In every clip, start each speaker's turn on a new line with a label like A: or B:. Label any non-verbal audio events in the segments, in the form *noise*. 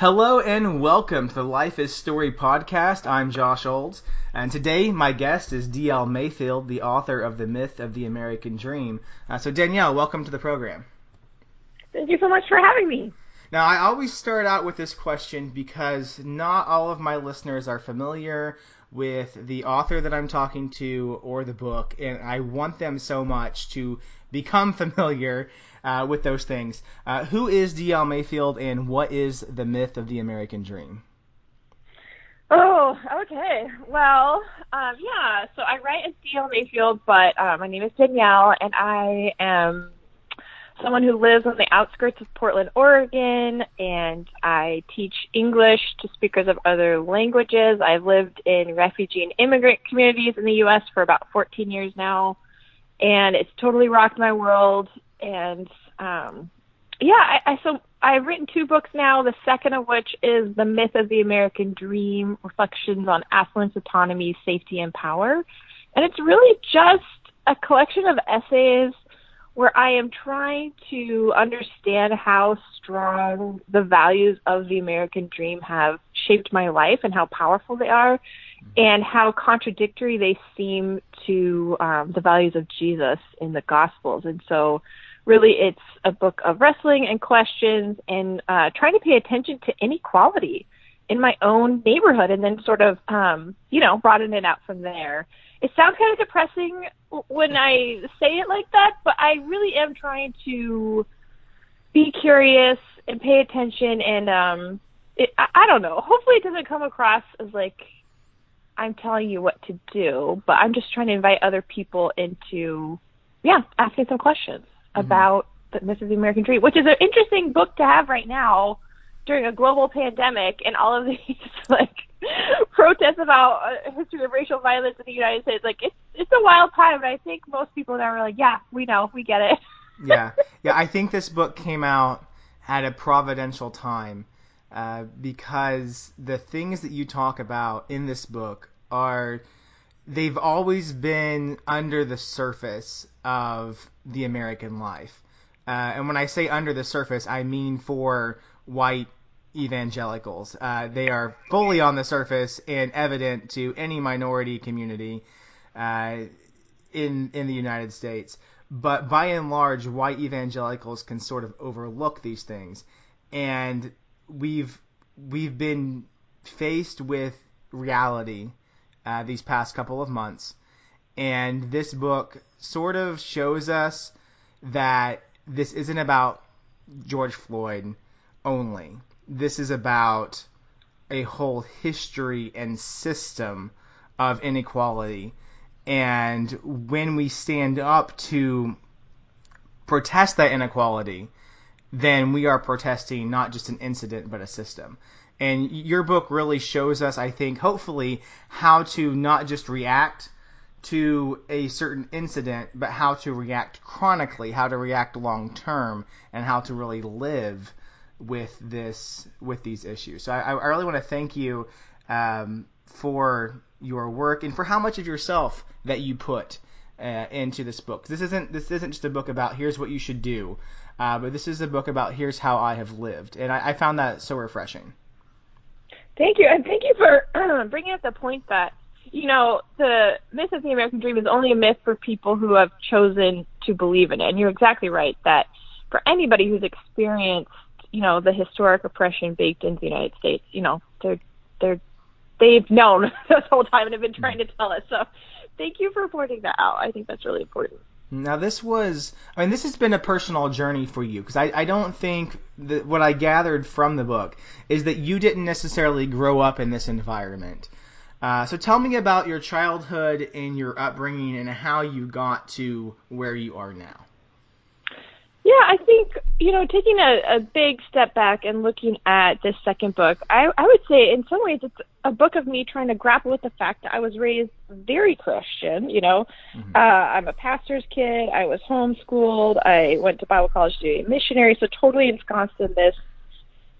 A: Hello and welcome to the Life is Story podcast. I'm Josh Olds, and today my guest is D.L. Mayfield, the author of The Myth of the American Dream. Uh, so, Danielle, welcome to the program.
B: Thank you so much for having me.
A: Now, I always start out with this question because not all of my listeners are familiar with the author that I'm talking to or the book, and I want them so much to become *laughs* familiar uh, with those things. Uh, who is D.L. Mayfield, and what is the myth of the American dream?
B: Oh, okay. Well, um, yeah. So I write as D.L. Mayfield, but uh, my name is Danielle, and I am someone who lives on the outskirts of Portland, Oregon, and I teach English to speakers of other languages. I've lived in refugee and immigrant communities in the U.S. for about 14 years now, and it's totally rocked my world and um, yeah, I, I so I've written two books now. The second of which is the myth of the American dream: reflections on affluence, autonomy, safety, and power. And it's really just a collection of essays where I am trying to understand how strong the values of the American dream have shaped my life and how powerful they are, and how contradictory they seem to um, the values of Jesus in the Gospels. And so really it's a book of wrestling and questions and uh, trying to pay attention to inequality in my own neighborhood and then sort of um, you know broaden it out from there. It sounds kind of depressing when i say it like that but i really am trying to be curious and pay attention and um it, I, I don't know. Hopefully it doesn't come across as like i'm telling you what to do but i'm just trying to invite other people into yeah asking some questions mm-hmm. about the myth of the American dream, which is an interesting book to have right now during a global pandemic and all of *laughs* these like protests about a history of racial violence in the United States. Like it's it's a wild time, but I think most people now are like, yeah, we know, we get it. *laughs*
A: yeah, yeah. I think this book came out at a providential time uh, because the things that you talk about in this book are they've always been under the surface of the American life. Uh, and when I say under the surface, I mean for white evangelicals. Uh, they are fully on the surface and evident to any minority community uh, in in the United States. But by and large, white evangelicals can sort of overlook these things, and we've we've been faced with reality uh, these past couple of months. And this book sort of shows us that this isn't about George Floyd only. This is about a whole history and system of inequality. And when we stand up to protest that inequality, then we are protesting not just an incident but a system. And your book really shows us, I think, hopefully, how to not just react to a certain incident, but how to react chronically, how to react long term, and how to really live with this with these issues. So I, I really want to thank you um, for your work and for how much of yourself that you put uh, into this book. This isn't this isn't just a book about here's what you should do, uh, but this is a book about here's how I have lived, and I, I found that so refreshing.
B: Thank you, and thank you for *clears throat* bringing up the point that you know the myth of the American dream is only a myth for people who have chosen to believe in it. And you're exactly right that for anybody who's experienced, you know, the historic oppression baked into the United States, you know, they're they're they've known *laughs* this whole time and have been trying to tell us. So, thank you for pointing that out. I think that's really important.
A: Now this was, I mean, this has been a personal journey for you because I, I don't think that what I gathered from the book is that you didn't necessarily grow up in this environment. Uh, so tell me about your childhood and your upbringing and how you got to where you are now.
B: Yeah, I think, you know, taking a, a big step back and looking at this second book, I, I would say in some ways it's a book of me trying to grapple with the fact that I was raised very Christian, you know. Mm-hmm. Uh, I'm a pastor's kid. I was homeschooled. I went to Bible college to be a missionary, so totally ensconced in this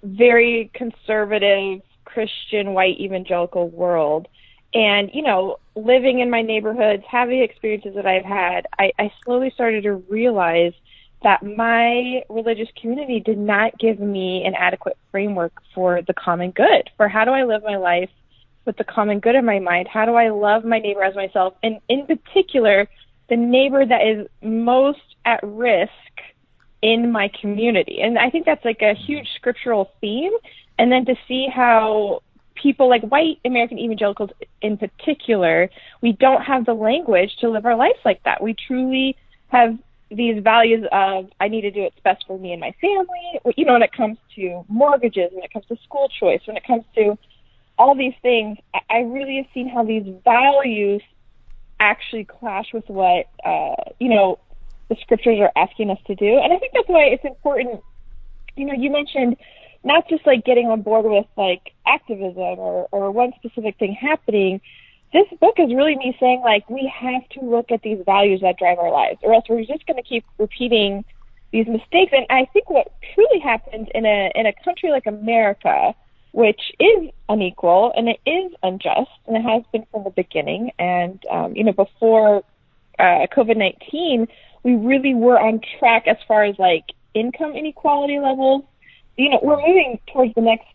B: very conservative Christian white evangelical world. And, you know, living in my neighborhoods, having experiences that I've had, I, I slowly started to realize – that my religious community did not give me an adequate framework for the common good, for how do I live my life with the common good in my mind? How do I love my neighbor as myself? And in particular, the neighbor that is most at risk in my community. And I think that's like a huge scriptural theme. And then to see how people like white American evangelicals in particular, we don't have the language to live our life like that. We truly have these values of I need to do what's best for me and my family. You know, when it comes to mortgages, when it comes to school choice, when it comes to all these things, I really have seen how these values actually clash with what uh, you know the scriptures are asking us to do. And I think that's why it's important. You know, you mentioned not just like getting on board with like activism or, or one specific thing happening. This book is really me saying like we have to look at these values that drive our lives, or else we're just going to keep repeating these mistakes. And I think what truly happens in a in a country like America, which is unequal and it is unjust, and it has been from the beginning. And um, you know, before uh, COVID nineteen, we really were on track as far as like income inequality levels you know, we're moving towards the next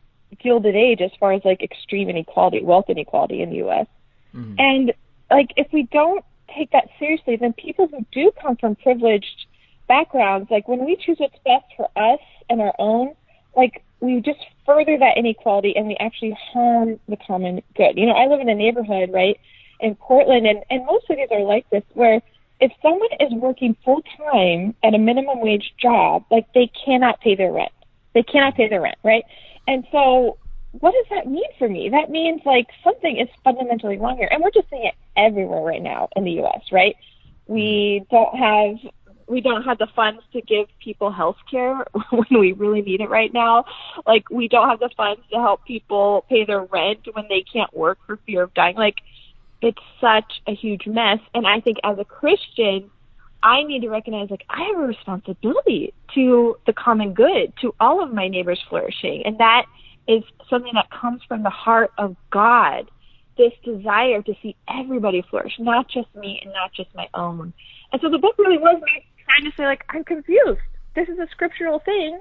B: gilded age as far as like extreme inequality, wealth inequality in the U.S. Mm-hmm. And like, if we don't take that seriously, then people who do come from privileged backgrounds, like when we choose what's best for us and our own, like we just further that inequality and we actually harm the common good. You know, I live in a neighborhood, right, in Portland, and, and most cities are like this, where if someone is working full time at a minimum wage job, like they cannot pay their rent. They cannot pay their rent, right? And so what does that mean for me? That means like something is fundamentally wrong here. And we're just seeing it everywhere right now in the US, right? We don't have we don't have the funds to give people health care *laughs* when we really need it right now. Like we don't have the funds to help people pay their rent when they can't work for fear of dying. Like it's such a huge mess. And I think as a Christian, I need to recognize like I have a responsibility to the common good, to all of my neighbors flourishing. And that is something that comes from the heart of God. This desire to see everybody flourish, not just me and not just my own. And so the book really was me trying to say like, I'm confused. This is a scriptural thing.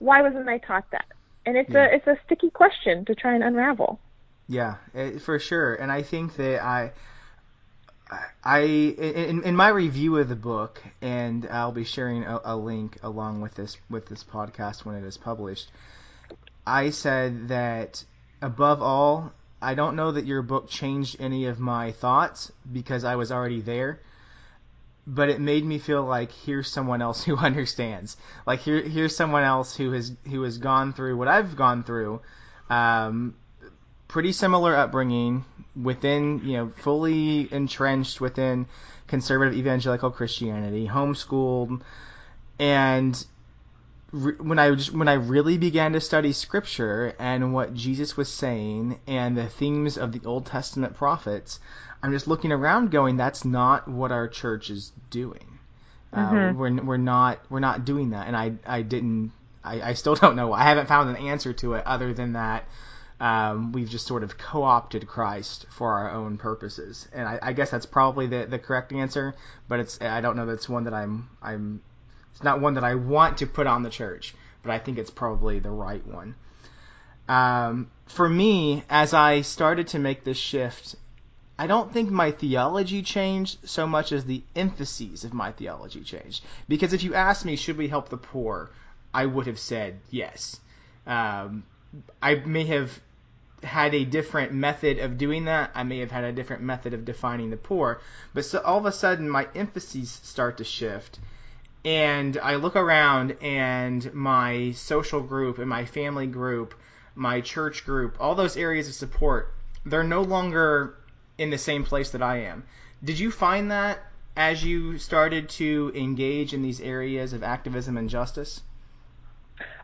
B: Why wasn't I taught that? And it's yeah. a it's a sticky question to try and unravel.
A: Yeah, for sure. And I think that I I in, in my review of the book, and I'll be sharing a, a, link along with this with this podcast when it is published. I said that above all, I don't know that your book changed any of my thoughts because I was already there, but it made me feel like here's someone else who *laughs* understands. Like here here's someone else who has who has gone through what I've gone through. Um, pretty similar upbringing within, you know, fully entrenched within conservative evangelical Christianity, homeschooled, and re- when I just, when I really began to study Scripture and what Jesus was saying and the themes of the Old Testament prophets, I'm just looking around, going, "That's not what our church is doing. Uh, mm-hmm. Uh, we're we're not we're not doing that." And I I didn't I, I still don't know. I haven't found an answer to it other than that um, we've just sort of co-opted Christ for our own purposes, and I, I, guess that's probably the, the correct answer. But it's I don't know that's one that I'm I'm it's not one that I want to put on the church, but I think it's probably the right one. Um, for me, as I started to make this shift, I don't think my theology changed so much as the emphases of my theology changed. Because if you asked me, should we help the poor, I would have said yes. Um, I may have had a different method of doing that. I may have had a different method of defining the poor. But so all of a sudden, my emphases start to shift. And I look around, and my social group and my family group, my church group, all those areas of support, they're no longer in the same place that I am. Did you find that as you started to engage in these areas of activism and justice?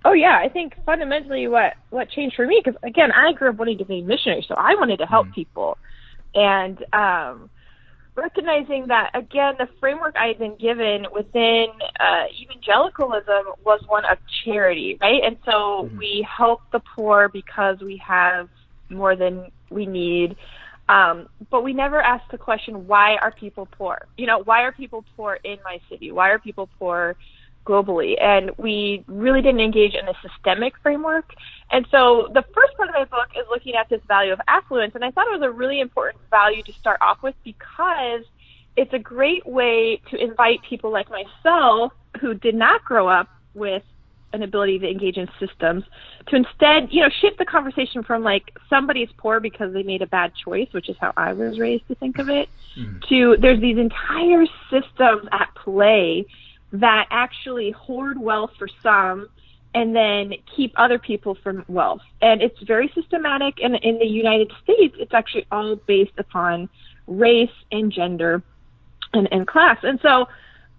B: Oh yeah, I think fundamentally what what changed for me because again I grew up wanting to be a missionary, so I wanted to help mm. people, and um, recognizing that again the framework I had been given within uh, evangelicalism was one of charity, right? And so mm. we help the poor because we have more than we need. Um, but we never ask the question, why are people poor? You know, why are people poor in my city? Why are people poor globally, and we really didn't engage in a systemic framework. And so the first part of my book is looking at this value of affluence, and I thought it was a really important value to start off with because it's a great way to invite people like myself who did not grow up with an ability to engage in systems to instead, you know, shift the conversation from like somebody's poor because they made a bad choice, which is how I was raised to think of it, mm-hmm. to there's these entire systems at play that actually hoard wealth for some and then keep other people from wealth. And it's very systematic and in the United States it's actually all based upon race and gender and, and class. And so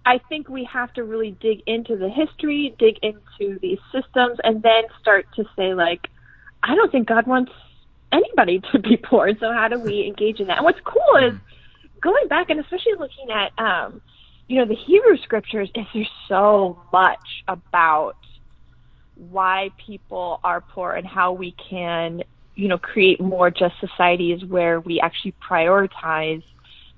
B: I think we have to really dig into the history, dig into these systems, and then start to say, like, I don't think God wants anybody *laughs* to be poor. So how do we engage in that? And what's cool is going back and especially looking at, um, you know, the Hebrew scriptures, is there's so much about why people are poor and how we can, you know, create more just societies where we actually prioritize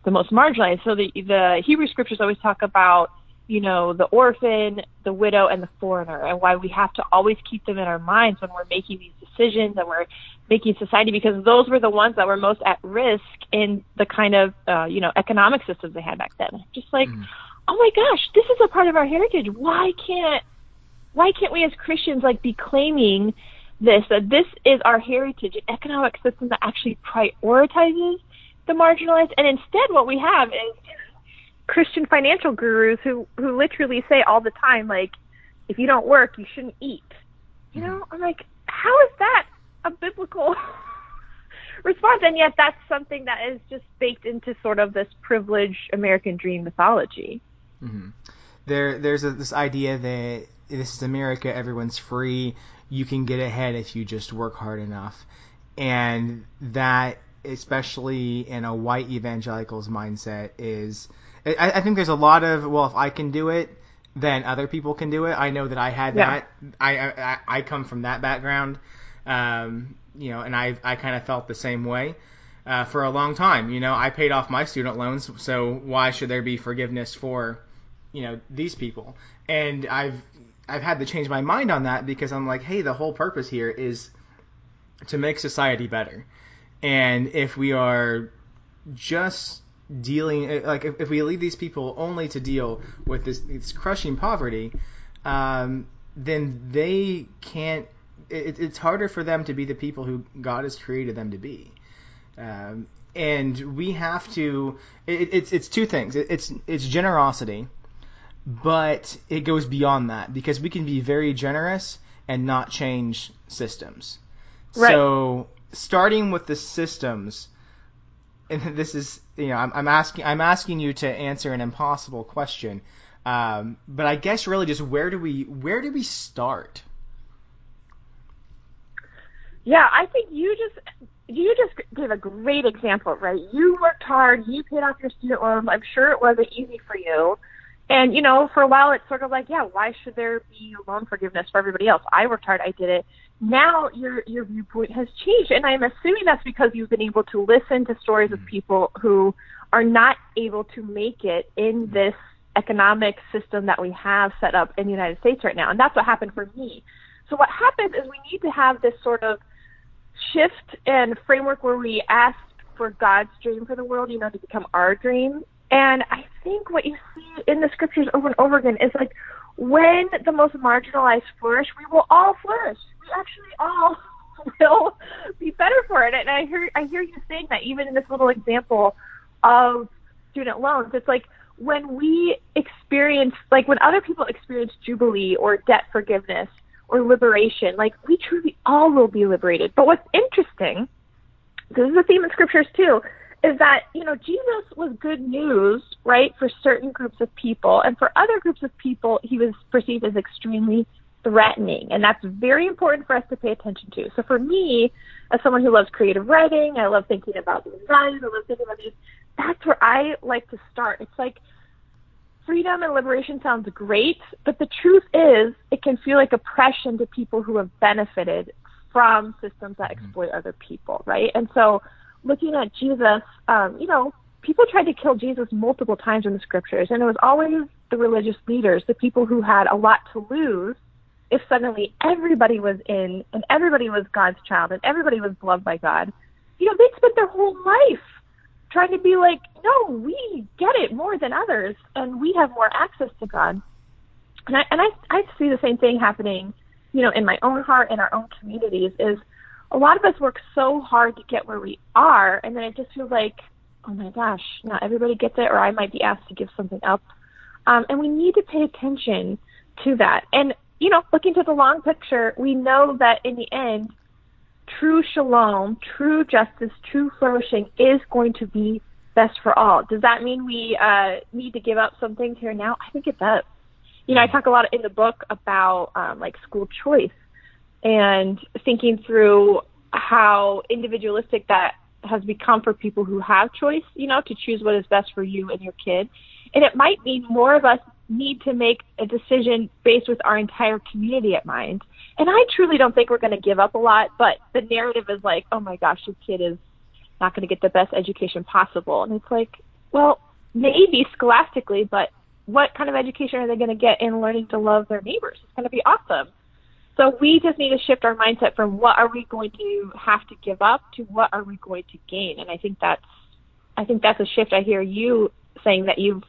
B: the most marginalized. So the the Hebrew scriptures always talk about you know the orphan, the widow, and the foreigner, and why we have to always keep them in our minds when we're making these decisions and we're making society because those were the ones that were most at risk in the kind of uh, you know economic systems they had back then. Just like, mm. oh my gosh, this is a part of our heritage. Why can't why can't we as Christians like be claiming this that this is our heritage, an economic system that actually prioritizes the marginalized. And instead, what we have is Christian financial gurus who who literally say all the time, like, if you don't work, you shouldn't eat. You know, mm-hmm. I'm like, how is that a biblical *laughs* response? And yet, that's something that is just baked into sort of this privileged American dream mythology.
A: Mm-hmm. There, there's a, this idea that this is America, everyone's free, you can get ahead if you just work hard enough, and that especially in a white evangelical's mindset, is I, I, think there's a lot of well, if I can do it, then other people can do it. I know that I had yeah. that. I, I I come from that background, um, you know, and I I kind of felt the same way. Uh, for a long time, you know, I paid off my student loans, so why should there be forgiveness for, you know, these people? And I've I've had to change my mind on that because I'm like, hey, the whole purpose here is to make society better. And if we are just dealing, like, if, if we leave these people only to deal with this, this crushing poverty, um, then they can't. It, it's harder for them to be the people who God has created them to be. Um, and we have to. It, it's it's two things. It, it's it's generosity, but it goes beyond that because we can be very generous and not change systems. Right. So starting with the systems, and *laughs* this is you know I'm, I'm asking I'm asking you to answer an impossible question, um, but I guess really just where do we where do we start?
B: Yeah, I think you just you just gave a great example, right? You worked hard, you paid off your student loans. I'm sure it wasn't easy for you. And you know, for a while it's sort of like, yeah, why should there be loan forgiveness for everybody else? I worked hard, I did it now your your viewpoint has changed and i'm assuming that's because you've been able to listen to stories of mm-hmm. people who are not able to make it in this economic system that we have set up in the united states right now and that's what happened for me so what happens is we need to have this sort of shift and framework where we ask for god's dream for the world you know to become our dream and i think what you see in the scriptures over and over again is like when the most marginalized flourish, we will all flourish. We actually all *laughs* will be better for it. And I hear I hear you saying that even in this little example of student loans, it's like when we experience like when other people experience jubilee or debt forgiveness or liberation, like we truly all will be liberated. But what's interesting, this is a theme in scriptures too, is that you know Jesus was good news, right, for certain groups of people, and for other groups of people, he was perceived as extremely threatening, and that's very important for us to pay attention to. So for me, as someone who loves creative writing, I love thinking about these values, I love thinking about these. That's where I like to start. It's like freedom and liberation sounds great, but the truth is, it can feel like oppression to people who have benefited from systems that mm-hmm. exploit other people, right? And so looking at Jesus, um, you know, people tried to kill Jesus multiple times in the scriptures, and it was always the religious leaders, the people who had a lot to lose if suddenly everybody was in and everybody was God's child and everybody was loved by God. You know, they'd spent their whole life trying to be like, no, we get it more than others, and we have more access to God. And I and I I see the same thing happening, you know, in my own heart in our own communities. Is a lot of us work so hard to get where we are, and then it just feels like, oh my gosh, not everybody gets it, or I might be asked to give something up. Um, and we need to pay attention to that. And you know, looking to the long picture, we know that in the end, true shalom, true justice, true flourishing is going to be best for all. Does that mean we uh, need to give up some things here now? I think it does. You know, I talk a lot in the book about um, like school choice and thinking through how individualistic that has become for people who have choice, you know, to choose what is best for you and your kid. And it might mean more of us need to make a decision based with our entire community at mind. And I truly don't think we're going to give up a lot, but the narrative is like, oh my gosh, this kid is not going to get the best education possible. And it's like, well, maybe scholastically, but what kind of education are they going to get in learning to love their neighbors? It's going to be awesome. So we just need to shift our mindset from what are we going to have to give up to what are we going to gain. And I think that's I think that's a shift I hear you saying that you've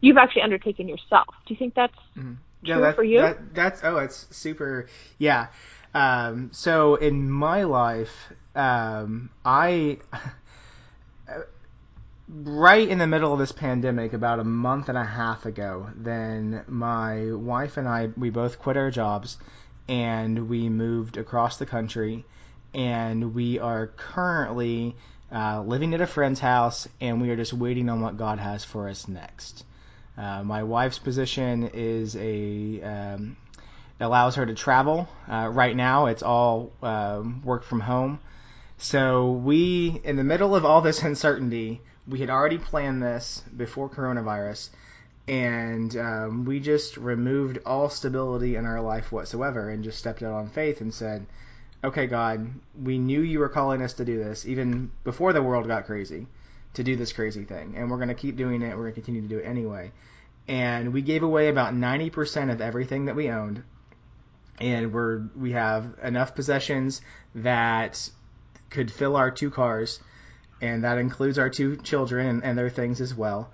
B: you've actually undertaken yourself. Do you think that's mm-hmm. yeah, true for you?
A: That, that's oh, it's super. Yeah. Um, so in my life, um, I *laughs* right in the middle of this pandemic, about a month and a half ago, then my wife and I we both quit our jobs and we moved across the country, and we are currently. Uh, living at a friend's house, and we are just waiting on what God has for us next. Uh, my wife's position is a um, allows her to travel. Uh, right now, it's all um, work from home. So we, in the middle of all this *laughs* uncertainty, we had already planned this before coronavirus, and um, we just removed all stability in our life whatsoever and just stepped out on faith and said, "Okay, God, we knew you were calling us to do this even before the world got crazy." To do this crazy thing, and we're going to keep doing it. We're going to continue to do it anyway. And we gave away about 90% of everything that we owned, and we're we have enough possessions that could fill our two cars, and that includes our two children and, and their things as well.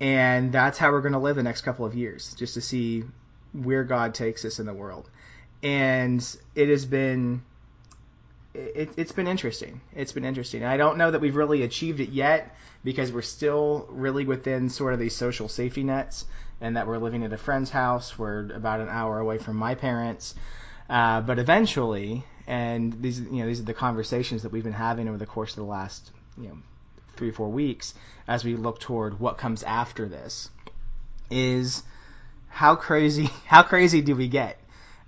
A: And that's how we're going to live the next couple of years, just to see where God takes us in the world. And it has been it, has been interesting. It's been interesting. I don't know that we've really achieved it yet because we're still really within sort of these social safety nets, and that we're living at a friend's house. We're about an hour away from my parents, uh, but eventually, and these you know these are the conversations that we've been having over the course of the last you know three or four weeks as we look toward what comes after this is how crazy *laughs* how crazy do we get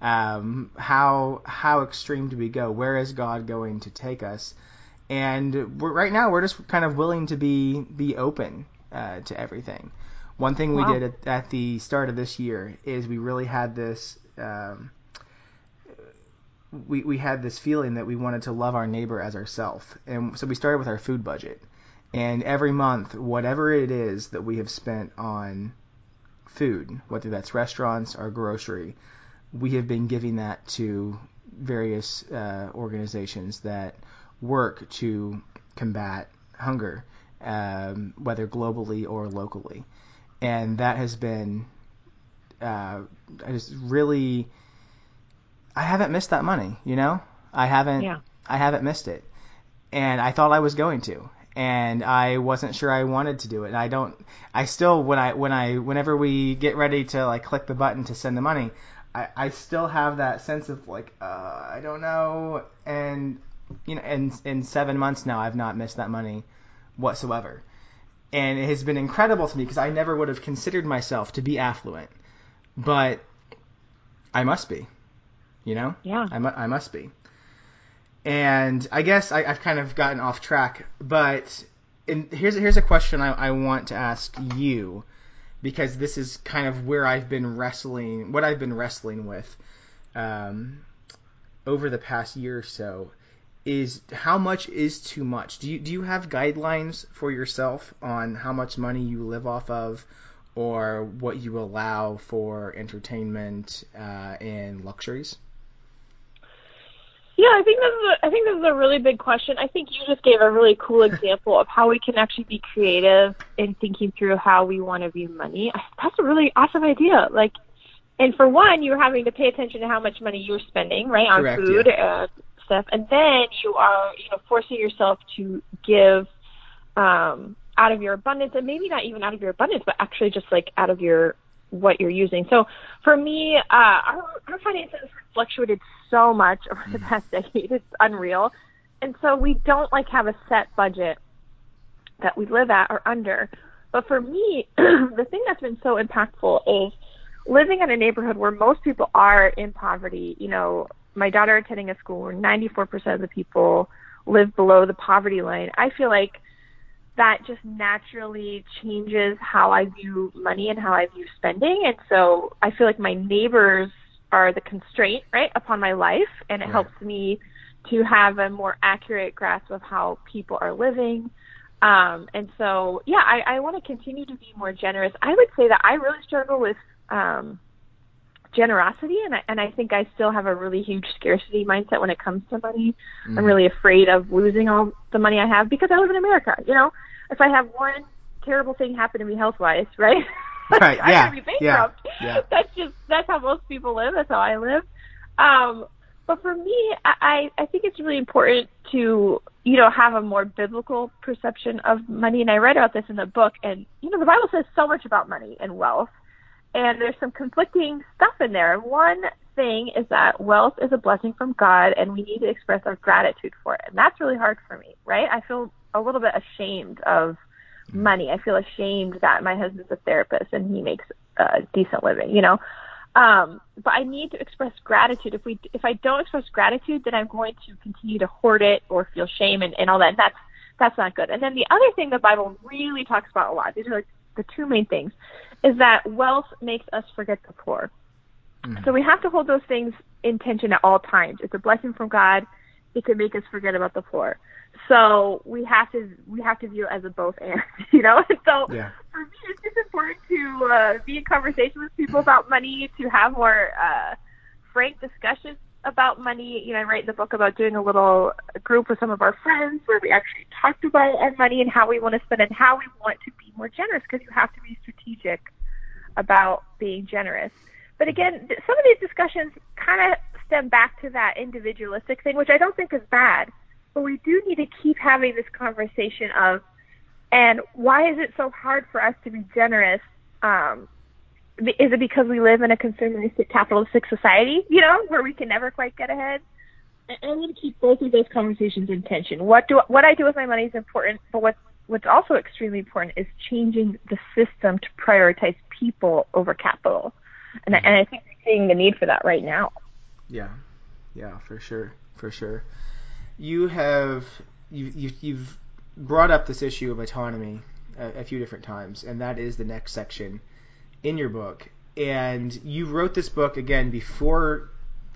A: um, how how extreme do we go? Where is God going to take us? And right now, we're just kind of willing to be be open uh, to everything. One thing wow. we did at, at, the start of this year is we really had this. Um, we, we had this feeling that we wanted to love our neighbor as ourselves. And so we started with our food budget. And every month, whatever it is that we have spent on food, whether that's restaurants or grocery, we have been giving that to various uh, organizations that work to combat hunger, um, whether globally or locally, and that has been uh, just really I haven't missed that money. You know, I haven't yeah. I haven't missed it, and I thought I was going to. And I wasn't sure I wanted to do it. And I don't. I still when I when I whenever we get ready to like click the button to send the money, I, I still have that sense of like uh, I don't know, and you know, in in seven months now I've not missed that money whatsoever, and it has been incredible to me because I never would have considered myself to be affluent, but I must be, you know,
B: yeah,
A: I, mu- I must be, and I guess I, I've kind of gotten off track, but in, here's here's a question I, I want to ask you because this is kind of where I've been wrestling, what I've been wrestling with um, over the past year or so. is how much is too much? Do you do you have guidelines for yourself on how much money you live off of, or what you allow for entertainment uh, and luxuries?
B: Yeah, I think this is a, I think this is a really big question. I think you just gave a really cool example of how we can actually be creative in thinking through how we want to view money. That's a really awesome idea. Like, and for one, you're having to pay attention to how much money you're spending, right, on
A: Correct,
B: food
A: yeah.
B: and stuff, and then you are, you know, forcing yourself to give um, out of your abundance, and maybe not even out of your abundance, but actually just like out of your what you're using. So for me, uh, our, our finances fluctuated so much over the past *laughs* decade. It's unreal. And so we don't like have a set budget that we live at or under. But for me, *clears throat* the thing that's been so impactful is living in a neighborhood where most people are in poverty. You know, my daughter attending a school where 94% of the people live below the poverty line. I feel like that just naturally changes how I view money and how I view spending. And so I feel like my neighbors are the constraint, right, upon my life. And it
A: Right.
B: helps me to have a more accurate grasp of how people are living. Um, and so, yeah, I, I want to continue to be more generous. I would say that I really struggle with um, generosity, and I, and I think I still have a really huge scarcity mindset when it comes to money.
A: Mm.
B: I'm really afraid of losing all the money I have because I live in America. You know, if I have one terrible thing happen to me health wise, right? *laughs*
A: Right, *laughs*
B: I'm
A: yeah,
B: gonna be
A: yeah,
B: bankrupt. *laughs*
A: yeah.
B: That's just that's how most people live. That's how I live. Um, but for me, I I think it's really important to you know have a more biblical perception of money. And I read about this in the book, and you know the Bible says so much about money and wealth, and there's some conflicting stuff in there. One thing is that wealth is a blessing from God, and we need to express our gratitude for it. And that's really hard for me, right? I feel a little bit ashamed of money. I feel ashamed that my husband's a therapist and he makes a decent living, you know. Um, but I need to express gratitude. If we, if I don't express gratitude, then I'm going to continue to hoard it or feel shame and, and all that. And that's that's not good. And then the other thing the Bible really talks about a lot. These are like the two main things, is that wealth makes us forget the poor. So we have to hold those things in tension at all times. It's a blessing from God. It can make us forget about the poor. So we have to we have to view it as a both and, *laughs* you know. *laughs* So
A: Yeah.
B: for me, it's just important to uh, be in conversation with people about money, to have more uh, frank discussions about money. You know, I write in the book about doing a little group with some of our friends where we actually talked about our money and how we want to spend and how we want to be more generous because you have to be strategic about being generous. But again, some of these discussions kind of stem back to that individualistic thing, which I don't think is bad. But we do need to keep having this conversation of, and why is it so hard for us to be generous? Um, is it because we live in a consumeristic, capitalistic society, you know, where we can never quite get ahead? And I want to keep both of those conversations in tension. What do what I do with my money is important, but what's what's also extremely important is changing the system to prioritize people over capital. And I, and I think we're seeing the need for that right now.
A: Yeah, yeah, for sure, for sure. You have you you you've brought up this issue of autonomy a, a few different times, and that is the next section in your book. And you wrote this book again before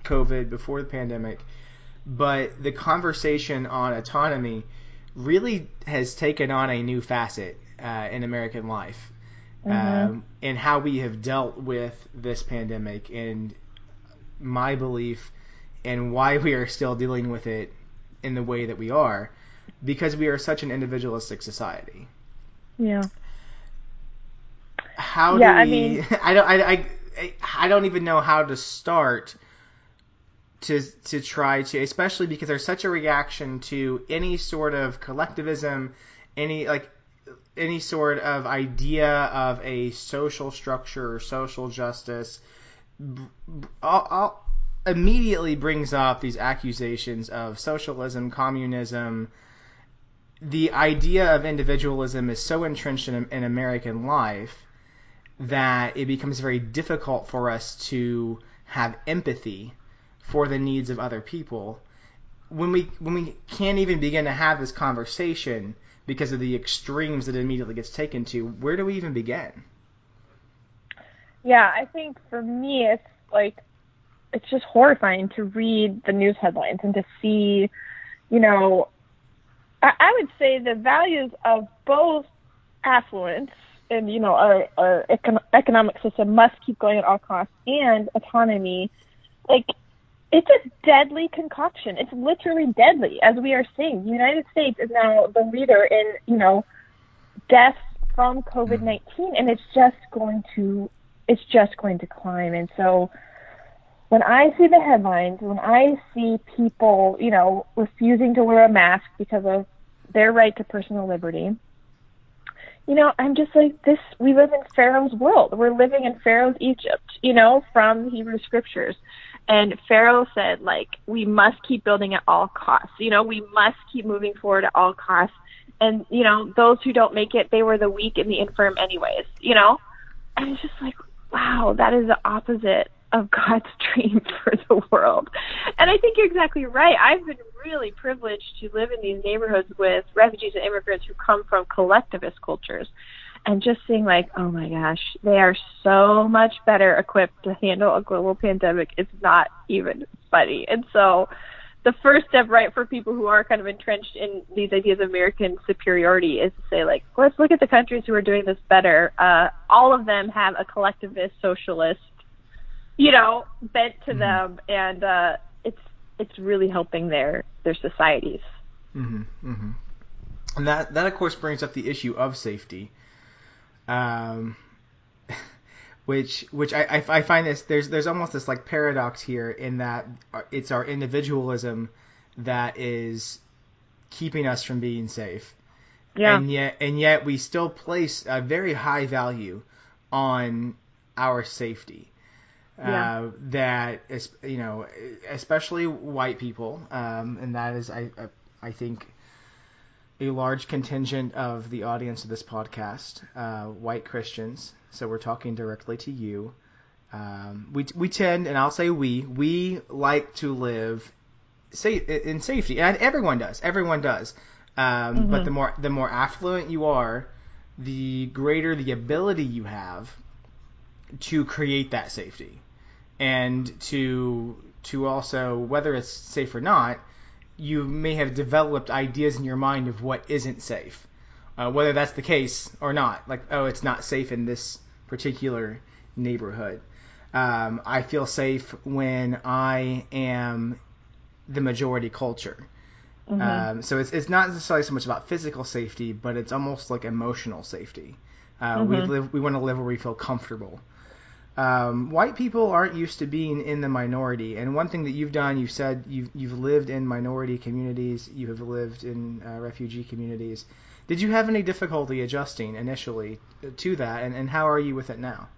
A: COVID, before the pandemic, but the conversation on autonomy really has taken on a new facet uh, in American life. Um, and how we have dealt with this pandemic, and my belief, and why we are still dealing with it in the way that we are, because we are such an individualistic society.
B: Yeah.
A: How
B: Yeah,
A: do
B: I
A: we?
B: mean- *laughs*
A: I don't. I, I I don't even know how to start to to try to, especially because there's such a reaction to any sort of collectivism, any like any sort of idea of a social structure or social justice. I'll immediately brings up these accusations of socialism, communism. The idea of individualism is so entrenched in, in American life that it becomes very difficult for us to have empathy for the needs of other people when we when we can't even begin to have this conversation because of the extremes that it immediately gets taken to where do we even begin?
B: Yeah, I think for me, it's like it's just horrifying to read the news headlines and to see, you know, I, I would say the values of both affluence and you know our our econ- economic system must keep going at all costs and autonomy. Like it's a deadly concoction it's literally deadly as we are seeing the united states is now the leader in you know deaths from covid-19 and it's just going to it's just going to climb and so when I see the headlines, when I see people, you know, refusing to wear a mask because of their right to personal liberty, you know, I'm just like this. We live in Pharaoh's world. We're living in Pharaoh's Egypt, you know, from Hebrew scriptures. And Pharaoh said, like, we must keep building at all costs. You know, we must keep moving forward at all costs. And you know, those who don't make it, they were the weak and the infirm, anyways. You know, and it's just like, wow, that is the opposite of *laughs* God's dream for the world. And I think you're exactly right. I've been really privileged to live in these neighborhoods with refugees and immigrants who come from collectivist cultures. And just seeing like, oh my gosh, they are so much better equipped to handle a global pandemic. It's not even funny. And so the first step, right, for people who are kind of entrenched in these ideas of American superiority is to say, like, let's look at the countries who are doing this better. Uh, all of them have a collectivist socialist you know, bent to mm-hmm. them, and uh, it's it's really helping their their societies.
A: Mm-hmm, mm-hmm. And that that of course brings up the issue of safety, um, *laughs* which which I, I, I find this there's there's almost this like paradox here in that it's our individualism that is keeping us from being safe. Yeah. And yet and yet we still place a very high value on our safety yeah. uh, that is, you know, especially white people, um, and that is, I, I think, a large contingent of the audience of this podcast, uh, white Christians. So we're talking directly to you. Um, we we tend, and I'll say we, we like to live say in safety, and everyone does. Everyone does. Um, mm-hmm. But the more the more affluent you are, the greater the ability you have to create that safety and to to also whether it's safe or not, you may have developed ideas in your mind of what isn't safe, uh, whether that's the case or not. Like, oh, it's not safe in this particular neighborhood. Um, I feel safe when I am the majority culture. Mm-hmm. Um, so it's it's not necessarily so much about physical safety, but it's almost like emotional safety. Uh, mm-hmm. We live we want to live where we feel comfortable um, white people aren't used to being in the minority. And one thing that you've done, you've said you've, you've lived in minority communities, you have lived in uh, refugee communities. Did you have any difficulty adjusting initially to that, and, and how are you with it now?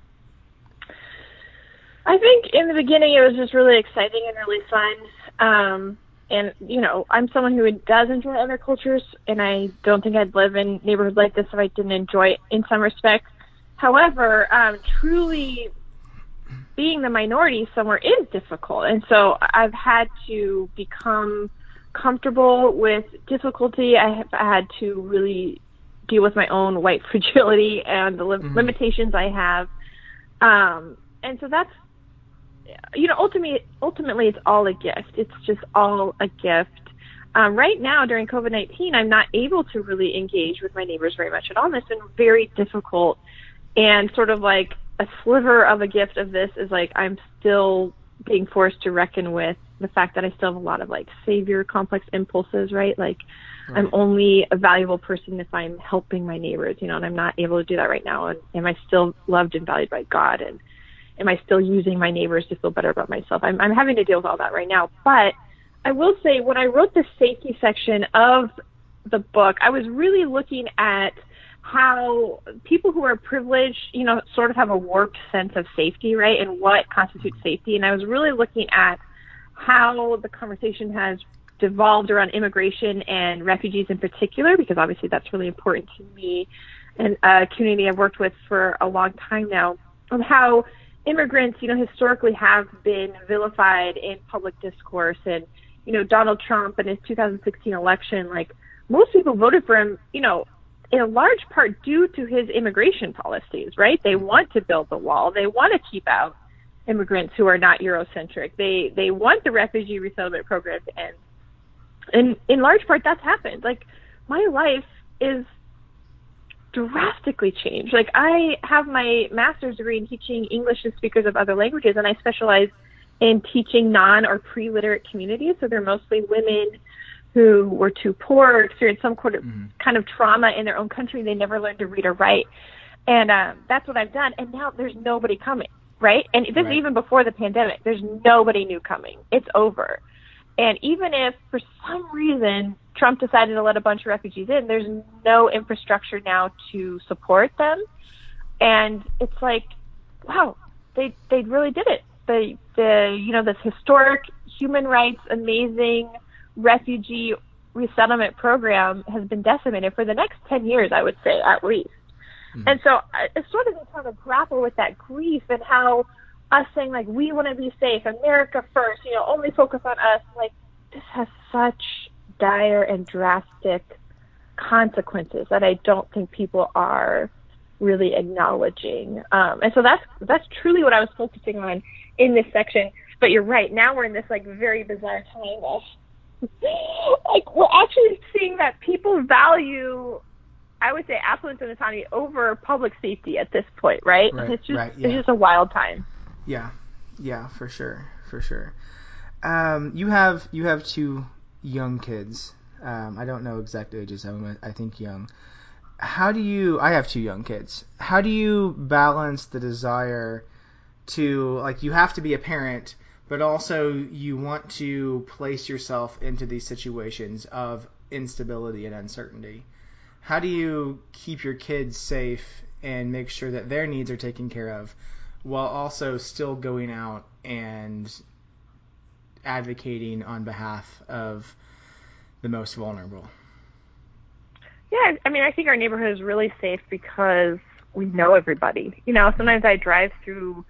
B: I think in the beginning it was just really exciting and really fun. Um, and you know, I'm someone who does enjoy other cultures, and I don't think I'd live in neighborhoods like this if I didn't enjoy it in some respects. However, um, truly being the minority somewhere is difficult. And so I've had to become comfortable with difficulty. I have had to really deal with my own white *laughs* fragility and the mm-hmm. limitations I have. Um, and so that's, you know, ultimately, ultimately it's all a gift. It's just all a gift. Um, right now during COVID 19, I'm not able to really engage with my neighbors very much at all. And it's been very difficult and sort of like a sliver of a gift of this is like I'm still being forced to reckon with the fact that I still have a lot of like savior complex impulses, right? Like right. I'm only a valuable person if I'm helping my neighbors, you know, and I'm not able to do that right now. And am I still loved and valued by God? And am I still using my neighbors to feel better about myself? I'm, I'm having to deal with all that right now. But I will say when I wrote the safety section of the book, I was really looking at how people who are privileged, you know, sort of have a warped sense of safety, right, and what constitutes safety. And I was really looking at how the conversation has devolved around immigration and refugees in particular, because obviously that's really important to me and a community I've worked with for a long time now, on how immigrants, you know, historically have been vilified in public discourse. And, you know, Donald Trump and his 2016 election, like, most people voted for him, you know, in a large part due to his immigration policies, right? They want to build the wall. They want to keep out immigrants who are not Eurocentric. They they want the refugee resettlement program to end. and in large part that's happened. Like my life is drastically changed. Like I have my master's degree in teaching English to speakers of other languages, and I specialize in teaching non or pre-literate communities. So they're mostly women who were too poor or experienced some kind of, mm-hmm. kind of trauma in their own country. They never learned to read or write, and um, that's what I've done. And now there's nobody coming, right? And this right. is even before the pandemic. There's nobody new coming. It's over. And even if for some reason Trump decided to let a bunch of refugees in, there's no infrastructure now to support them. And it's like, wow, they they really did it. The the you know this historic human rights amazing refugee resettlement program has been decimated for the next 10 years, I would say, at least. Mm-hmm. And so it's sort of trying to grapple with that grief and how us saying, like, we want to be safe, America first, you know, only focus on us, like, this has such dire and drastic consequences that I don't think people are really acknowledging. Um, and so that's that's truly what I was focusing on in this section. But you're right. Now we're in this like very bizarre time of like we're actually seeing that people value I would say affluence and autonomy over public safety at this point, right?
A: right
B: it's just
A: right, yeah.
B: it's just a wild time.
A: Yeah. Yeah, for sure. For sure. Um, you have you have two young kids. Um, I don't know exact ages. I'm, I think young. How do you? I have two young kids. How do you balance the desire to like you have to be a parent, but also you want to place yourself into these situations of instability and uncertainty. How do you keep your kids safe and make sure that their needs are taken care of while also still going out and advocating on behalf of the most vulnerable?
B: Yeah, I mean, I think our neighborhood is really safe because we know everybody. You know, sometimes I drive through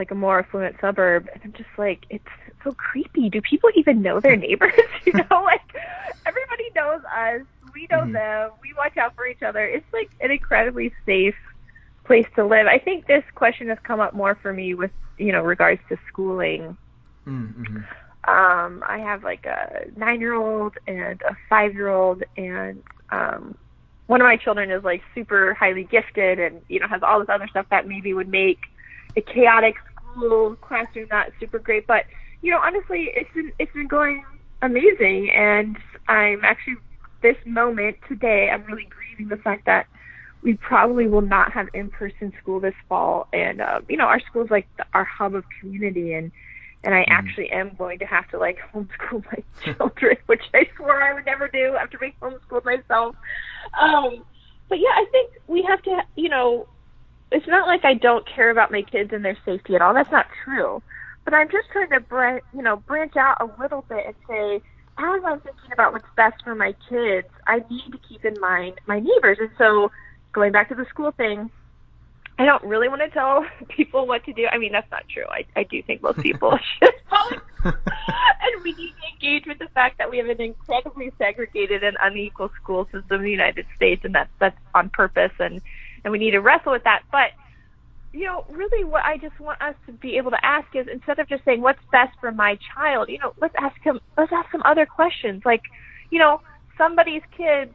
B: like a more affluent suburb and I'm just like it's so creepy. Do people even know their *laughs* neighbors? *laughs* you know, *laughs* like everybody knows us. We know mm-hmm. them. We watch out for each other. It's like an incredibly safe place to live. I think this question has come up more for me with, you know, regards to schooling. Mm-hmm. Um, I have like a nine year old and a five year old and um one of my children is like super highly gifted and, you know, has all this other stuff that maybe would make a chaotic school classroom not super great, but you know, honestly, it's been it's been going amazing, and I'm actually this moment today. I'm really grieving the fact that we probably will not have in-person school this fall, and uh, you know, our school's like the, our hub of community, and and I mm. actually am going to have to like *laughs* homeschool my *laughs* children, which I swore I would never do after being homeschooled myself. Um, but yeah, I think we have to, you know, it's not like I don't care about my kids and their safety at all. That's not true. But I'm just trying to, you know, branch out a little bit and say, as I'm thinking about what's best for my kids, I need to keep in mind my neighbors. And so, going back to the school thing, I don't really want to tell *laughs* people what to do. I mean, that's not true. I, I do think most people *laughs* should *laughs* follow. and we need to engage with the fact that we have an incredibly segregated and unequal school system in the United States, and that's that's on purpose. And and we need to wrestle with that. But you know, really, what I just want us to be able to ask is instead of just saying what's best for my child, you know, let's ask him. Let's ask some other questions, like, you know, somebody's kids,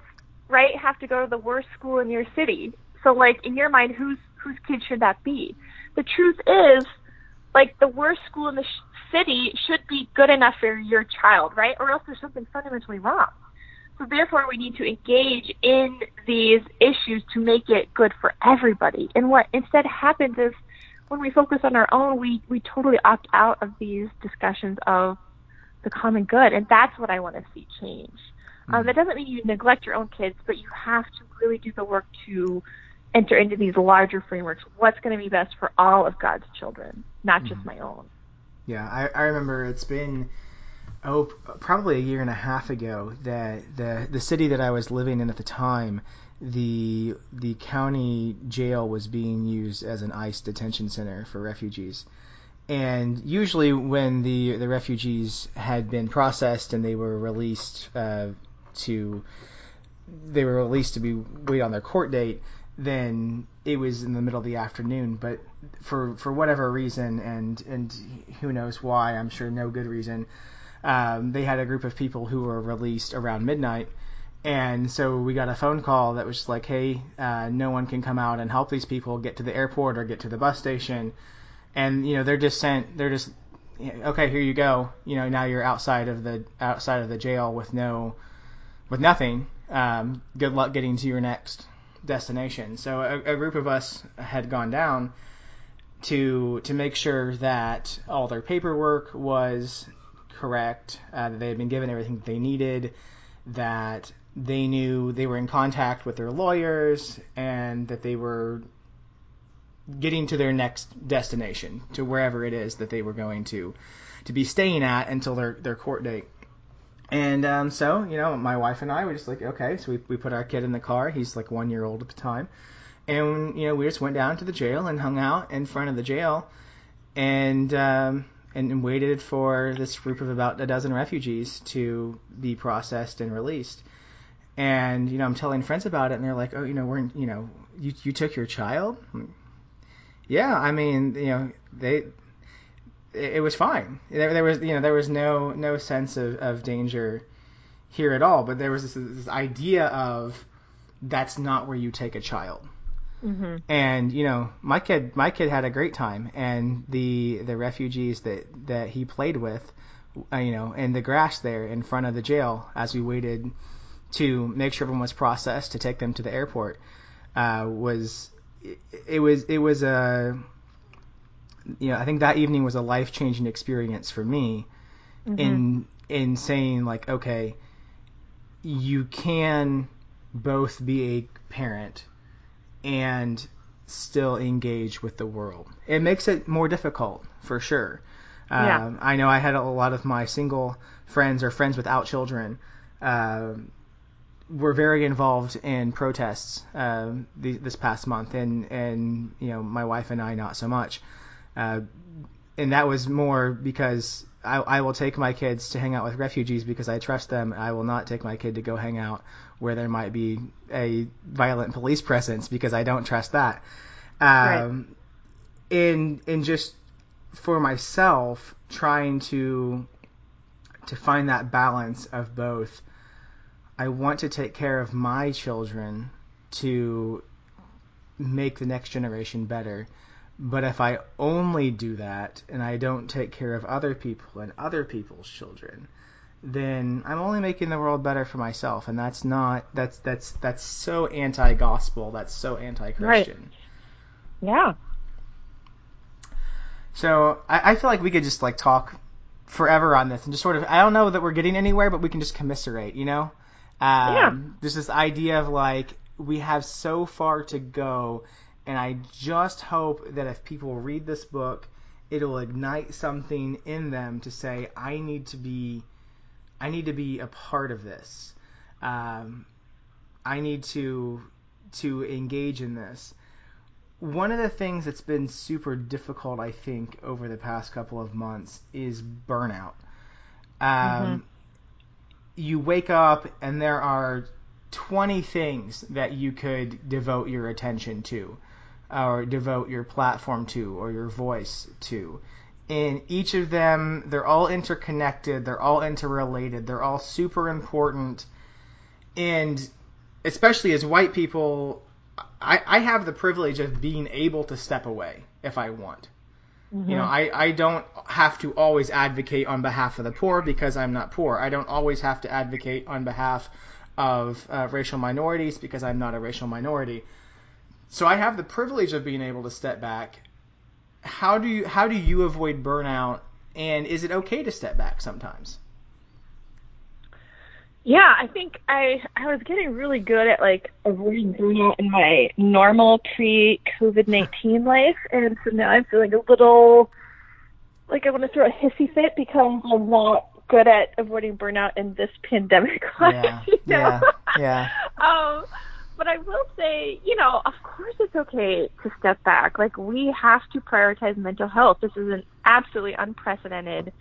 B: right, have to go to the worst school in your city. So, like, in your mind, whose whose kid should that be? The truth is, like, the worst school in the sh- city should be good enough for your child, right? Or else there's something fundamentally wrong. So therefore, we need to engage in these issues to make it good for everybody. And what instead happens is when we focus on our own, we, we totally opt out of these discussions of the common good. And that's what I want to see change. Um, mm-hmm. that doesn't mean you neglect your own kids, but you have to really do the work to enter into these larger frameworks. What's going to be best for all of God's children, not mm-hmm. just my own.
A: Yeah, I, I remember it's been oh probably a year and a half ago that the the city that I was living in at the time the the county jail was being used as an ICE detention center for refugees. And usually, when the the refugees had been processed and they were released uh, to they were released to be wait on their court date, then it was in the middle of the afternoon. But for for whatever reason, and and who knows why, I'm sure no good reason, um, they had a group of people who were released around midnight. And so we got a phone call that was like, hey, uh, no one can come out and help these people get to the airport or get to the bus station. And, you know, they're just sent, they're just, okay, here you go. You know, now you're outside of the, outside of the jail with no, with nothing. Um, good luck getting to your next destination. So a, a group of us had gone down to to make sure that all their paperwork was correct, uh, that they had been given everything they needed, that they knew they were in contact with their lawyers, and that they were getting to their next destination, to wherever it is that they were going to to be staying at until their their court date. And um, so, you know, my wife and I were just like, okay, so we we put our kid in the car. He's like one year old at the time, and you know, we just went down to the jail and hung out in front of the jail, and um, and, waited for this group of about a dozen refugees to be processed and released. And you know, I'm telling friends about it, and they're like, oh, you know, we're you know, you you took your child. Yeah, I mean, you know, they it, was fine. There, there was you know there was no no sense of, of danger here at all. But there was this, this idea of that's not where you take a child. Mm-hmm. And you know, my kid, my kid had a great time, and the the refugees that that he played with, uh, you know, in the grass there in front of the jail as we waited to make sure everyone was processed to take them to the airport, uh, was it, it was it was a you know, I think that evening was a life changing experience for me mm-hmm. in in saying like, okay, you can both be a parent and still engage with the world. It makes it more difficult for sure. Yeah. Um, I know I had a lot of my single friends or friends without children uh, were very involved in protests uh, this past month, and and you know my wife and I not so much. Uh, and that was more because I, I will take my kids to hang out with refugees because I trust them. I will not take my kid to go hang out where there might be a violent police presence because I don't trust that. Um, right. In in just for myself, trying to to find that balance of both. I want to take care of my children to make the next generation better but if I only do that and I don't take care of other people and other people's children, then I'm only making the world better for myself, and that's not that's that's that's so anti-gospel. That's so anti-Christian.
B: Right. Yeah.
A: So I, I feel like we could just like talk forever on this and just sort of I don't know that we're getting anywhere, but we can just commiserate, you know? Um, yeah. There's this idea of like we have so far to go and I just hope that if people read this book, it'll ignite something in them to say, I need to be, I need to be a part of this. Um, I need to to engage in this. One of the things that's been super difficult, I think, over the past couple of months is burnout. Um, mm-hmm. You wake up and there are 20 things that you could devote your attention to or devote your platform to or your voice to. And each of them, they're all interconnected, they're all interrelated, they're all super important. And especially as white people, I, I have the privilege of being able to step away if I want. Mm-hmm. You know, I, I don't have to always advocate on behalf of the poor because I'm not poor. I don't always have to advocate on behalf of uh, racial minorities because I'm not a racial minority so I have the privilege of being able to step back. How do you how do you avoid burnout and is it okay to step back sometimes?
B: Yeah, I think I I was getting really good at like avoiding burnout in my normal pre COVID nineteen *laughs* life, and so now I'm feeling a little like I want to throw a hissy fit because I'm not good at avoiding burnout in this *laughs* pandemic life.
A: Yeah, you know? yeah, yeah. *laughs*
B: um, but I will say, you know, of course it's okay to step back. Like we have to prioritize mental health. This is an absolutely unprecedented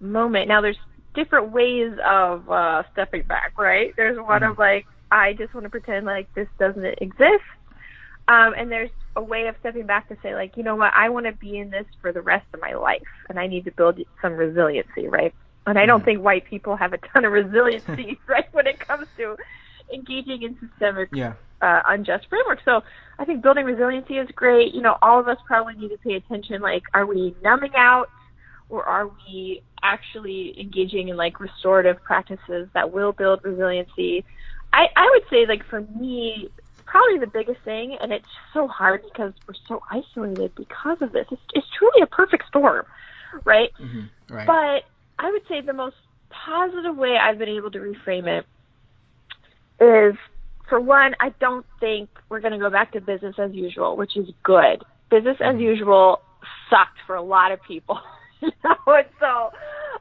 B: moment. Now there's different ways of uh stepping back, right? There's one mm-hmm. of like I just want to pretend like this doesn't exist. Um and there's a way of stepping back to say like, you know what, I want to be in this for the rest of my life and I need to build some resiliency, right? And I don't think white people have a ton of *laughs* resiliency, right, when it comes to engaging in systemic
A: Yeah.
B: uh, unjust framework. So I think building resiliency is great. You know, all of us probably need to pay attention. Like, are we numbing out, or are we actually engaging in like restorative practices that will build resiliency? I I would say like for me, probably the biggest thing, and it's so hard because we're so isolated because of this. It's, it's truly a perfect storm, right?
A: hmm Right.
B: But I would say the most positive way I've been able to reframe it is for one, I don't think we're going to go back to business as usual, which is good. Business as mm-hmm. usual sucked for a lot of people. *laughs* you know? And so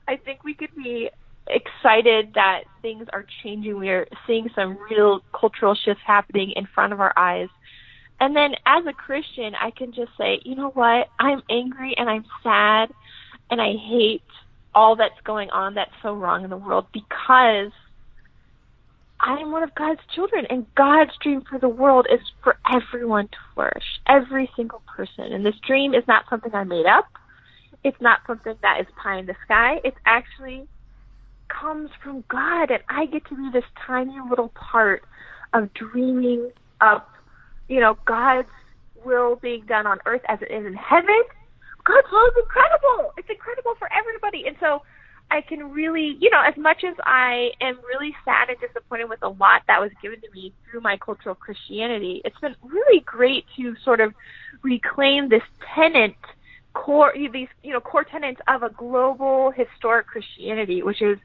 B: I think we could be excited that things are changing. We are seeing some real cultural shifts happening in front of our eyes. And then as a Christian, I can just say, you know what? I'm angry and I'm sad and I hate all that's going on that's so wrong in the world because I am one of God's children, and God's dream for the world is for everyone to flourish, every single person. And this dream is not something I made up. It's not something that is pie in the sky. It actually comes from God, and I get to be this tiny little part of dreaming up, you know, God's will being done on earth as it is in heaven. God's will is incredible. It's incredible for everybody. And so I can really, you know, as much as I am really sad and disappointed with a lot that was given to me through my cultural Christianity, it's been really great to sort of reclaim this tenant core these you know core tenets of a global historic Christianity, which is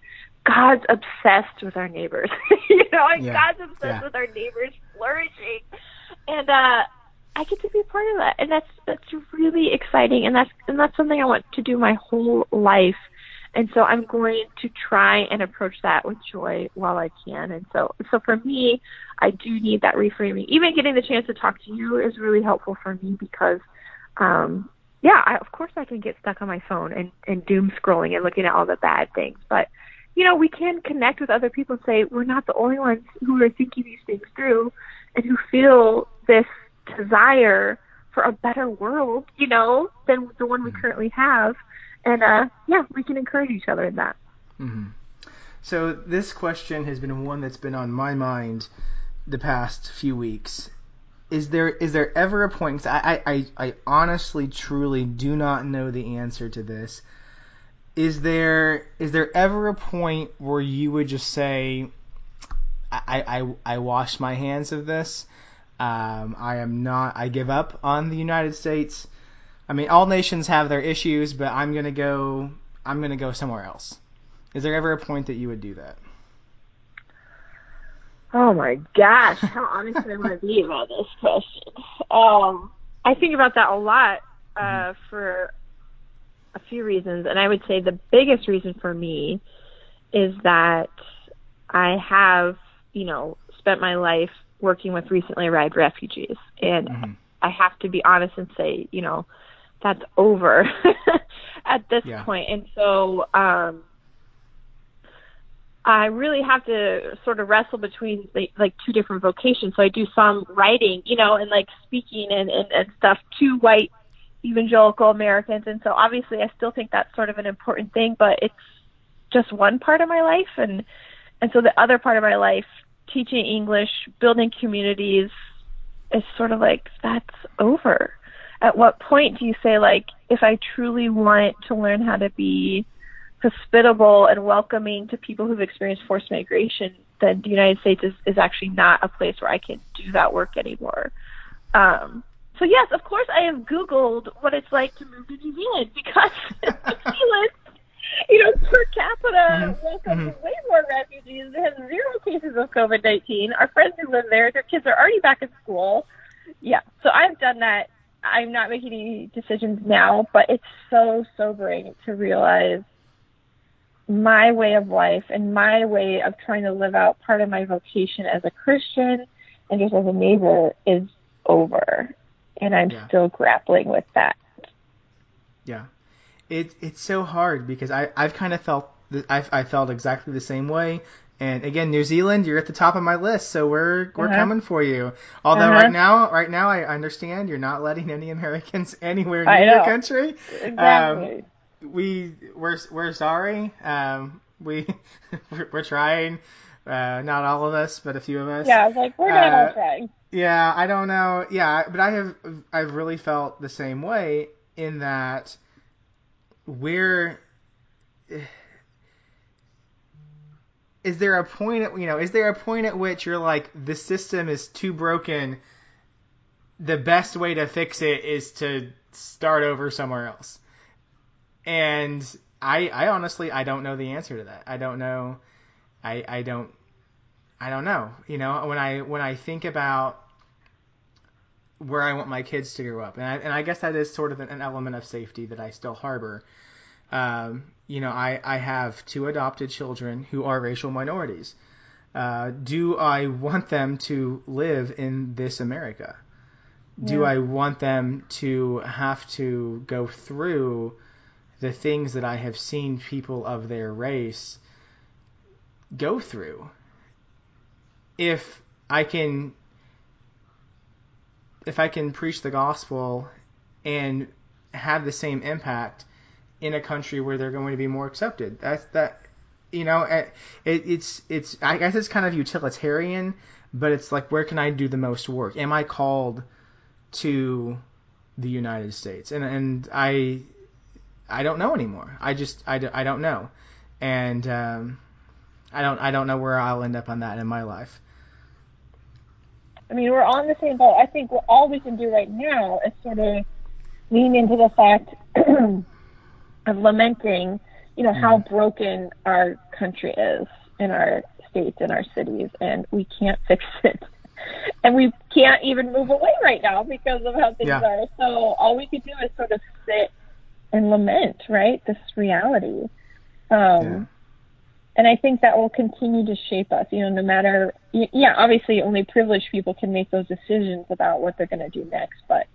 B: God's obsessed with our neighbors. *laughs* you know, and
A: Yeah.
B: God's obsessed
A: Yeah.
B: with our neighbors flourishing. And uh I get to be part of that, and that's that's really exciting, and that's and that's something I want to do my whole life, and so I'm going to try and approach that with joy while I can. And so so for me, I do need that reframing. Even getting the chance to talk to you is really helpful for me because, um, yeah, I, of course I can get stuck on my phone and and doom scrolling and looking at all the bad things, but you know we can connect with other people and say we're not the only ones who are thinking these things through and who feel this desire for a better world, you know, than the one we currently have. And uh yeah, we can encourage each other in that.
A: hmm So this question has been one that's been on my mind the past few weeks. Is there is there ever a point? I, I I honestly truly do not know the answer to this. Is there is there ever a point where you would just say, I I, I wash my hands of this. Um, I am not. I give up on the United States. I mean, all nations have their issues, but I'm gonna go. I'm gonna go somewhere else. Is there ever a point that you would do that?
B: Oh my gosh, how honest do I want to be about this question? Um, I think about that a lot uh, for a few reasons, and I would say the biggest reason for me is that I have, you know, spent my life working with recently arrived refugees, and
A: Mhm.
B: I have to be honest and say, you know, that's over *laughs* at this
A: Yeah.
B: point. And so, um, I really have to sort of wrestle between like, like two different vocations. So I do some writing, you know, and like speaking and, and, and stuff to white evangelical Americans. And so obviously I still think that's sort of an important thing, but it's just one part of my life. And, and so the other part of my life, teaching English, building communities, is sort of like, that's over. At what point do you say like, if I truly want to learn how to be hospitable and welcoming to people who've experienced forced migration, then the United States is, is actually not a place where I can do that work anymore. Um, so yes, of course, I have Googled what it's like to move to New Zealand because *laughs* New Zealand, you know, per capita
A: Mhm,
B: welcomes
A: mhm.
B: way more refugees. It has zero cases of COVID nineteen. Our friends who live there, their kids are already back in school. Yeah, so I've done that. I'm not making any decisions now, but it's so sobering to realize my way of life and my way of trying to live out part of my vocation as a Christian and just as a neighbor is over. And I'm
A: Yeah.
B: still grappling with that.
A: Yeah, it it's so hard because I I've kind of felt th- I I felt exactly the same way. And again, New Zealand, you're at the top of my list, so we're we're
B: Uh-huh.
A: coming for you. Although
B: Uh-huh.
A: right now, right now, I understand you're not letting any Americans *laughs* anywhere near your country.
B: Exactly.
A: we we're we're sorry. Um, we *laughs* we're, we're trying. Uh, not all of us, but a few of us.
B: Yeah, I was like, we're not
A: Uh,
B: all trying.
A: Yeah, I don't know. Yeah, but I have I've really felt the same way in that we're is there a point at you know is there a point at which you're like the system is too broken the best way to fix it is to start over somewhere else? And i i honestly i don't know the answer to that. I don't know. I i don't i don't know. You know when i when i think about where i want my kids to grow up and i, and I guess that is sort of an, an element of safety that i still harbor um, you know, I, I have two adopted children who are racial minorities. Uh, do I want them to live in this America? Do
B: Yeah.
A: I want them to have to go through the things that I have seen people of their race go through? If I can if I can preach the gospel and have the same impact in a country where they're going to be more accepted. That's that you know it, it's it's I guess it's kind of utilitarian, but it's like where can I do the most work? Am I called to the United States? And and I I don't know anymore. I just I, I don't know. And um I don't I don't know where I'll end up on that in my life.
B: I mean, we're on the same boat. I think all we can do right now is sort of lean into the fact *clears throat* of lamenting, you know, how broken our country is in our states and our cities, and we can't *laughs* fix it. And we can't even move away right now because of how things
A: Yeah.
B: are. So all we can do is sort of sit and lament, right? This reality. Um,
A: Yeah.
B: and I think that will continue to shape us. You know, no matter, yeah, obviously only privileged people can make those decisions about what they're going to do next. But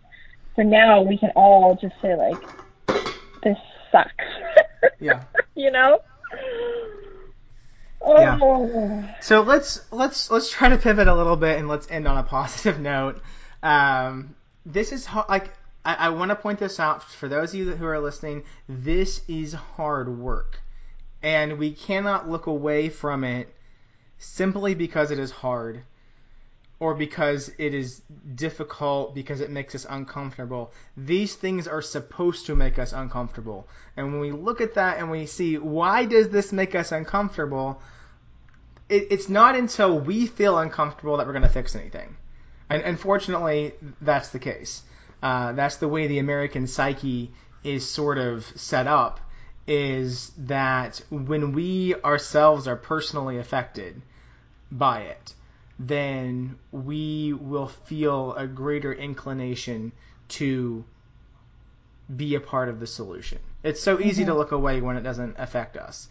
B: for now, we can all just say like, this sucks.
A: Yeah. *laughs*
B: you know.
A: Yeah.
B: Oh.
A: So let's let's let's try to pivot a little bit and let's end on a positive *laughs* note. Um, this is ho- like I, I want to point this out for those of you who are listening. This is hard work, and we cannot look away from it simply because it is hard or because it is difficult because it makes us uncomfortable. These things are supposed to make us uncomfortable. And when we look at that and we see why does this make us uncomfortable, it, it's not until we feel uncomfortable that we're going to fix anything. And unfortunately, that's the case. Uh, that's the way the American psyche is sort of set up. Is that when we ourselves are personally affected by it, then we will feel a greater inclination to be a part of the solution. It's so easy to look away when it doesn't affect us.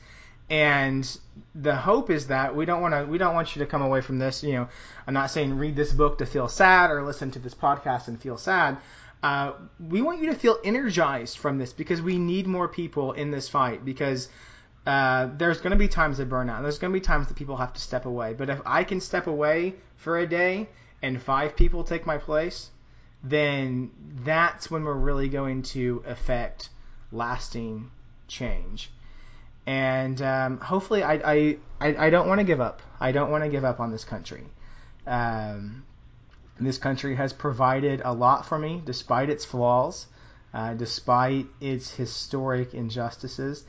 A: And the hope is that we don't want to we don't want you to come away from this, you know, I'm not saying read this book to feel sad or listen to this podcast and feel sad. Uh, we want you to feel energized from this because we need more people in this fight because uh, there's going to be times of burnout. There's going to be times that people have to step away. But if I can step away for a day and five people take my place, then that's when we're really going to affect lasting change. And um, hopefully, I, I, I, I don't want to give up. I don't want to give up on this country. Um, this country has provided a lot for me, despite its flaws, uh, despite its historic injustices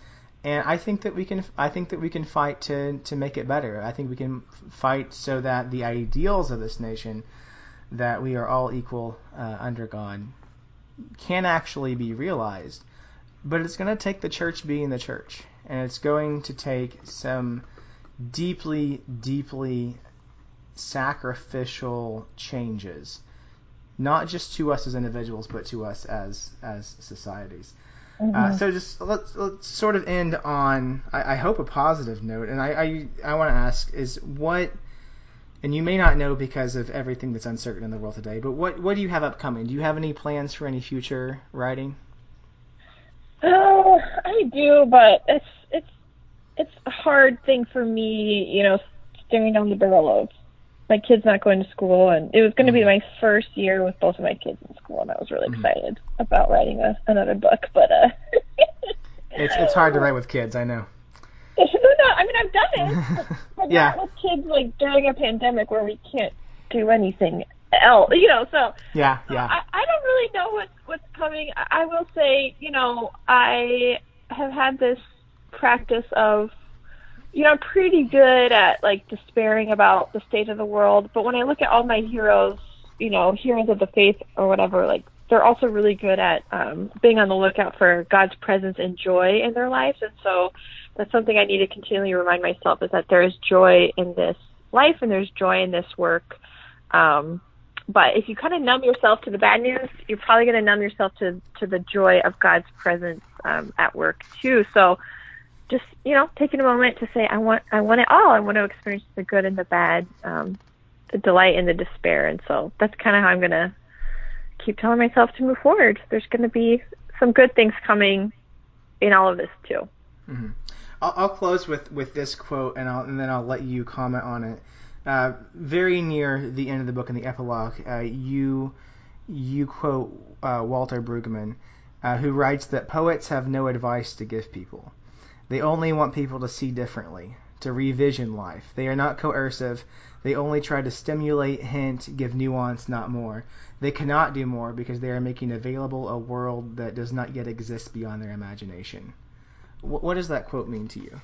A: and I think that we can I think that we can fight to to make it better. I think we can fight so that the ideals of this nation that we are all equal uh, under God can actually be realized. But it's going to take the church being the church, and it's going to take some deeply deeply sacrificial changes, not just to us as individuals, but to us as as societies. Uh, so just let's, let's sort of end on I, I hope a positive note, and I I, I want to ask is what, and you may not know because of everything that's uncertain in the world today, but what what do you have upcoming? Do you have any plans for any future writing?
B: Oh, I do, but it's it's it's a hard thing for me, you know, staring down the barrel of my kids not going to school, and it was going to be my first year with both of my kids in school, and I was really
A: Mhm.
B: excited about writing a, another book, but uh, *laughs*
A: It's it's hard to write with kids, I know. *laughs*
B: no, no. I mean, I've done it, but, *laughs* but
A: Yeah.
B: not with kids like during a pandemic where we can't do anything else. You know, so
A: Yeah, yeah.
B: I, I don't really know what's what's coming. I, I will say, you know, I have had this practice of, you know, I'm pretty good at like despairing about the state of the world. But when I look at all my heroes, you know, heroes of the faith or whatever, like they're also really good at um, being on the lookout for God's presence and joy in their lives. And so that's something I need to continually remind myself is that there is joy in this life and there's joy in this work. Um, but if you kind of numb yourself to the bad news, you're probably going to numb yourself to to the joy of God's presence um, at work too. So, just you know, taking a moment to say, I want I want it all. I want to experience the good and the bad, um, the delight and the despair. And so that's kind of how I'm going to keep telling myself to move forward. There's going to be some good things coming in all of this too.
A: I'll, I'll close with, with this quote, and, I'll, and then I'll let you comment on it. Uh, very near the end of the book in the epilogue, uh, you you quote uh, Walter Brueggemann, uh, who writes that poets have no advice to give people. They only want people to see differently, to revision life. They are not coercive. They only try to stimulate, hint, give nuance, not more. They cannot do more because they are making available a world that does not yet exist beyond their imagination. Wh- What does that quote mean to you?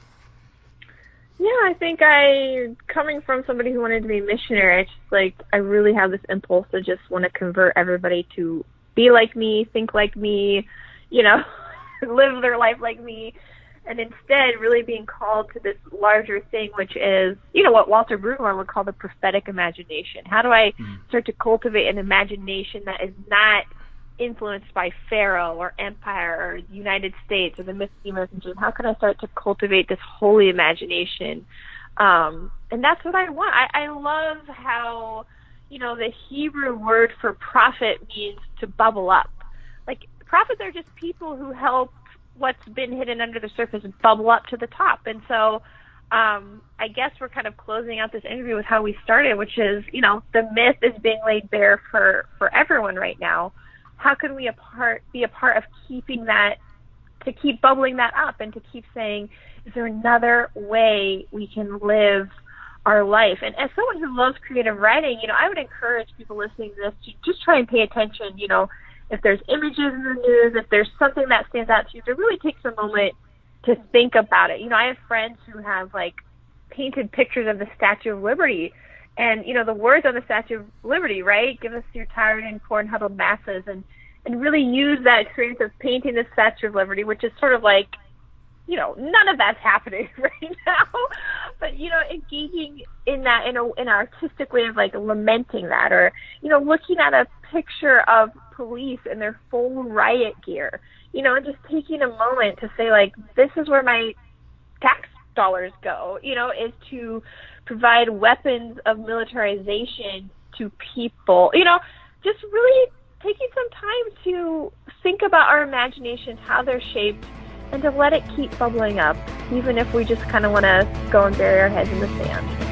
B: Yeah, I think I, coming from somebody who wanted to be a missionary, it's just like I really have this impulse to just want to convert everybody to be like me, think like me, you know, *laughs* live their life like me, and instead really being called to this larger thing, which is, you know, what Walter Brueggemann would call the prophetic imagination. How do I start to cultivate an imagination that is not influenced by Pharaoh or Empire or the United States or the myth of the American dream? How can I start to cultivate this holy imagination? Um, and that's what I want. I, I love how, you know, the Hebrew word for prophet means to bubble up. Like prophets are just people who help what's been hidden under the surface bubble up to the top. And so um, I guess we're kind of closing out this interview with how we started, which is, you know, the myth is being laid bare for, for everyone right now how can we a part, be a part of keeping that to keep bubbling that up and to keep saying is there another way we can live our life and as someone who loves creative writing you know i would encourage people listening to this to just try and pay attention you know if there's images in the news if there's something that stands out to you to really take a moment to think about it you know i have friends who have like painted pictures of the statue of liberty and you know the words on the Statue of Liberty, right? Give us your tired and poor and huddled masses, and and really use that experience of painting the Statue of Liberty, which is sort of like, you know, none of that's happening *laughs* right now, but you know, engaging in that in a in an artistic way of like lamenting that, or you know, looking at a picture of police in their full riot gear, you know, and just taking a moment to say like, this is where my tax dollars go, you know, is to provide weapons of militarization to people. You know, just really taking some time to think about our imaginations, how they're shaped, and to let it keep bubbling up, even if we just kind of want to go and bury our heads in the sand.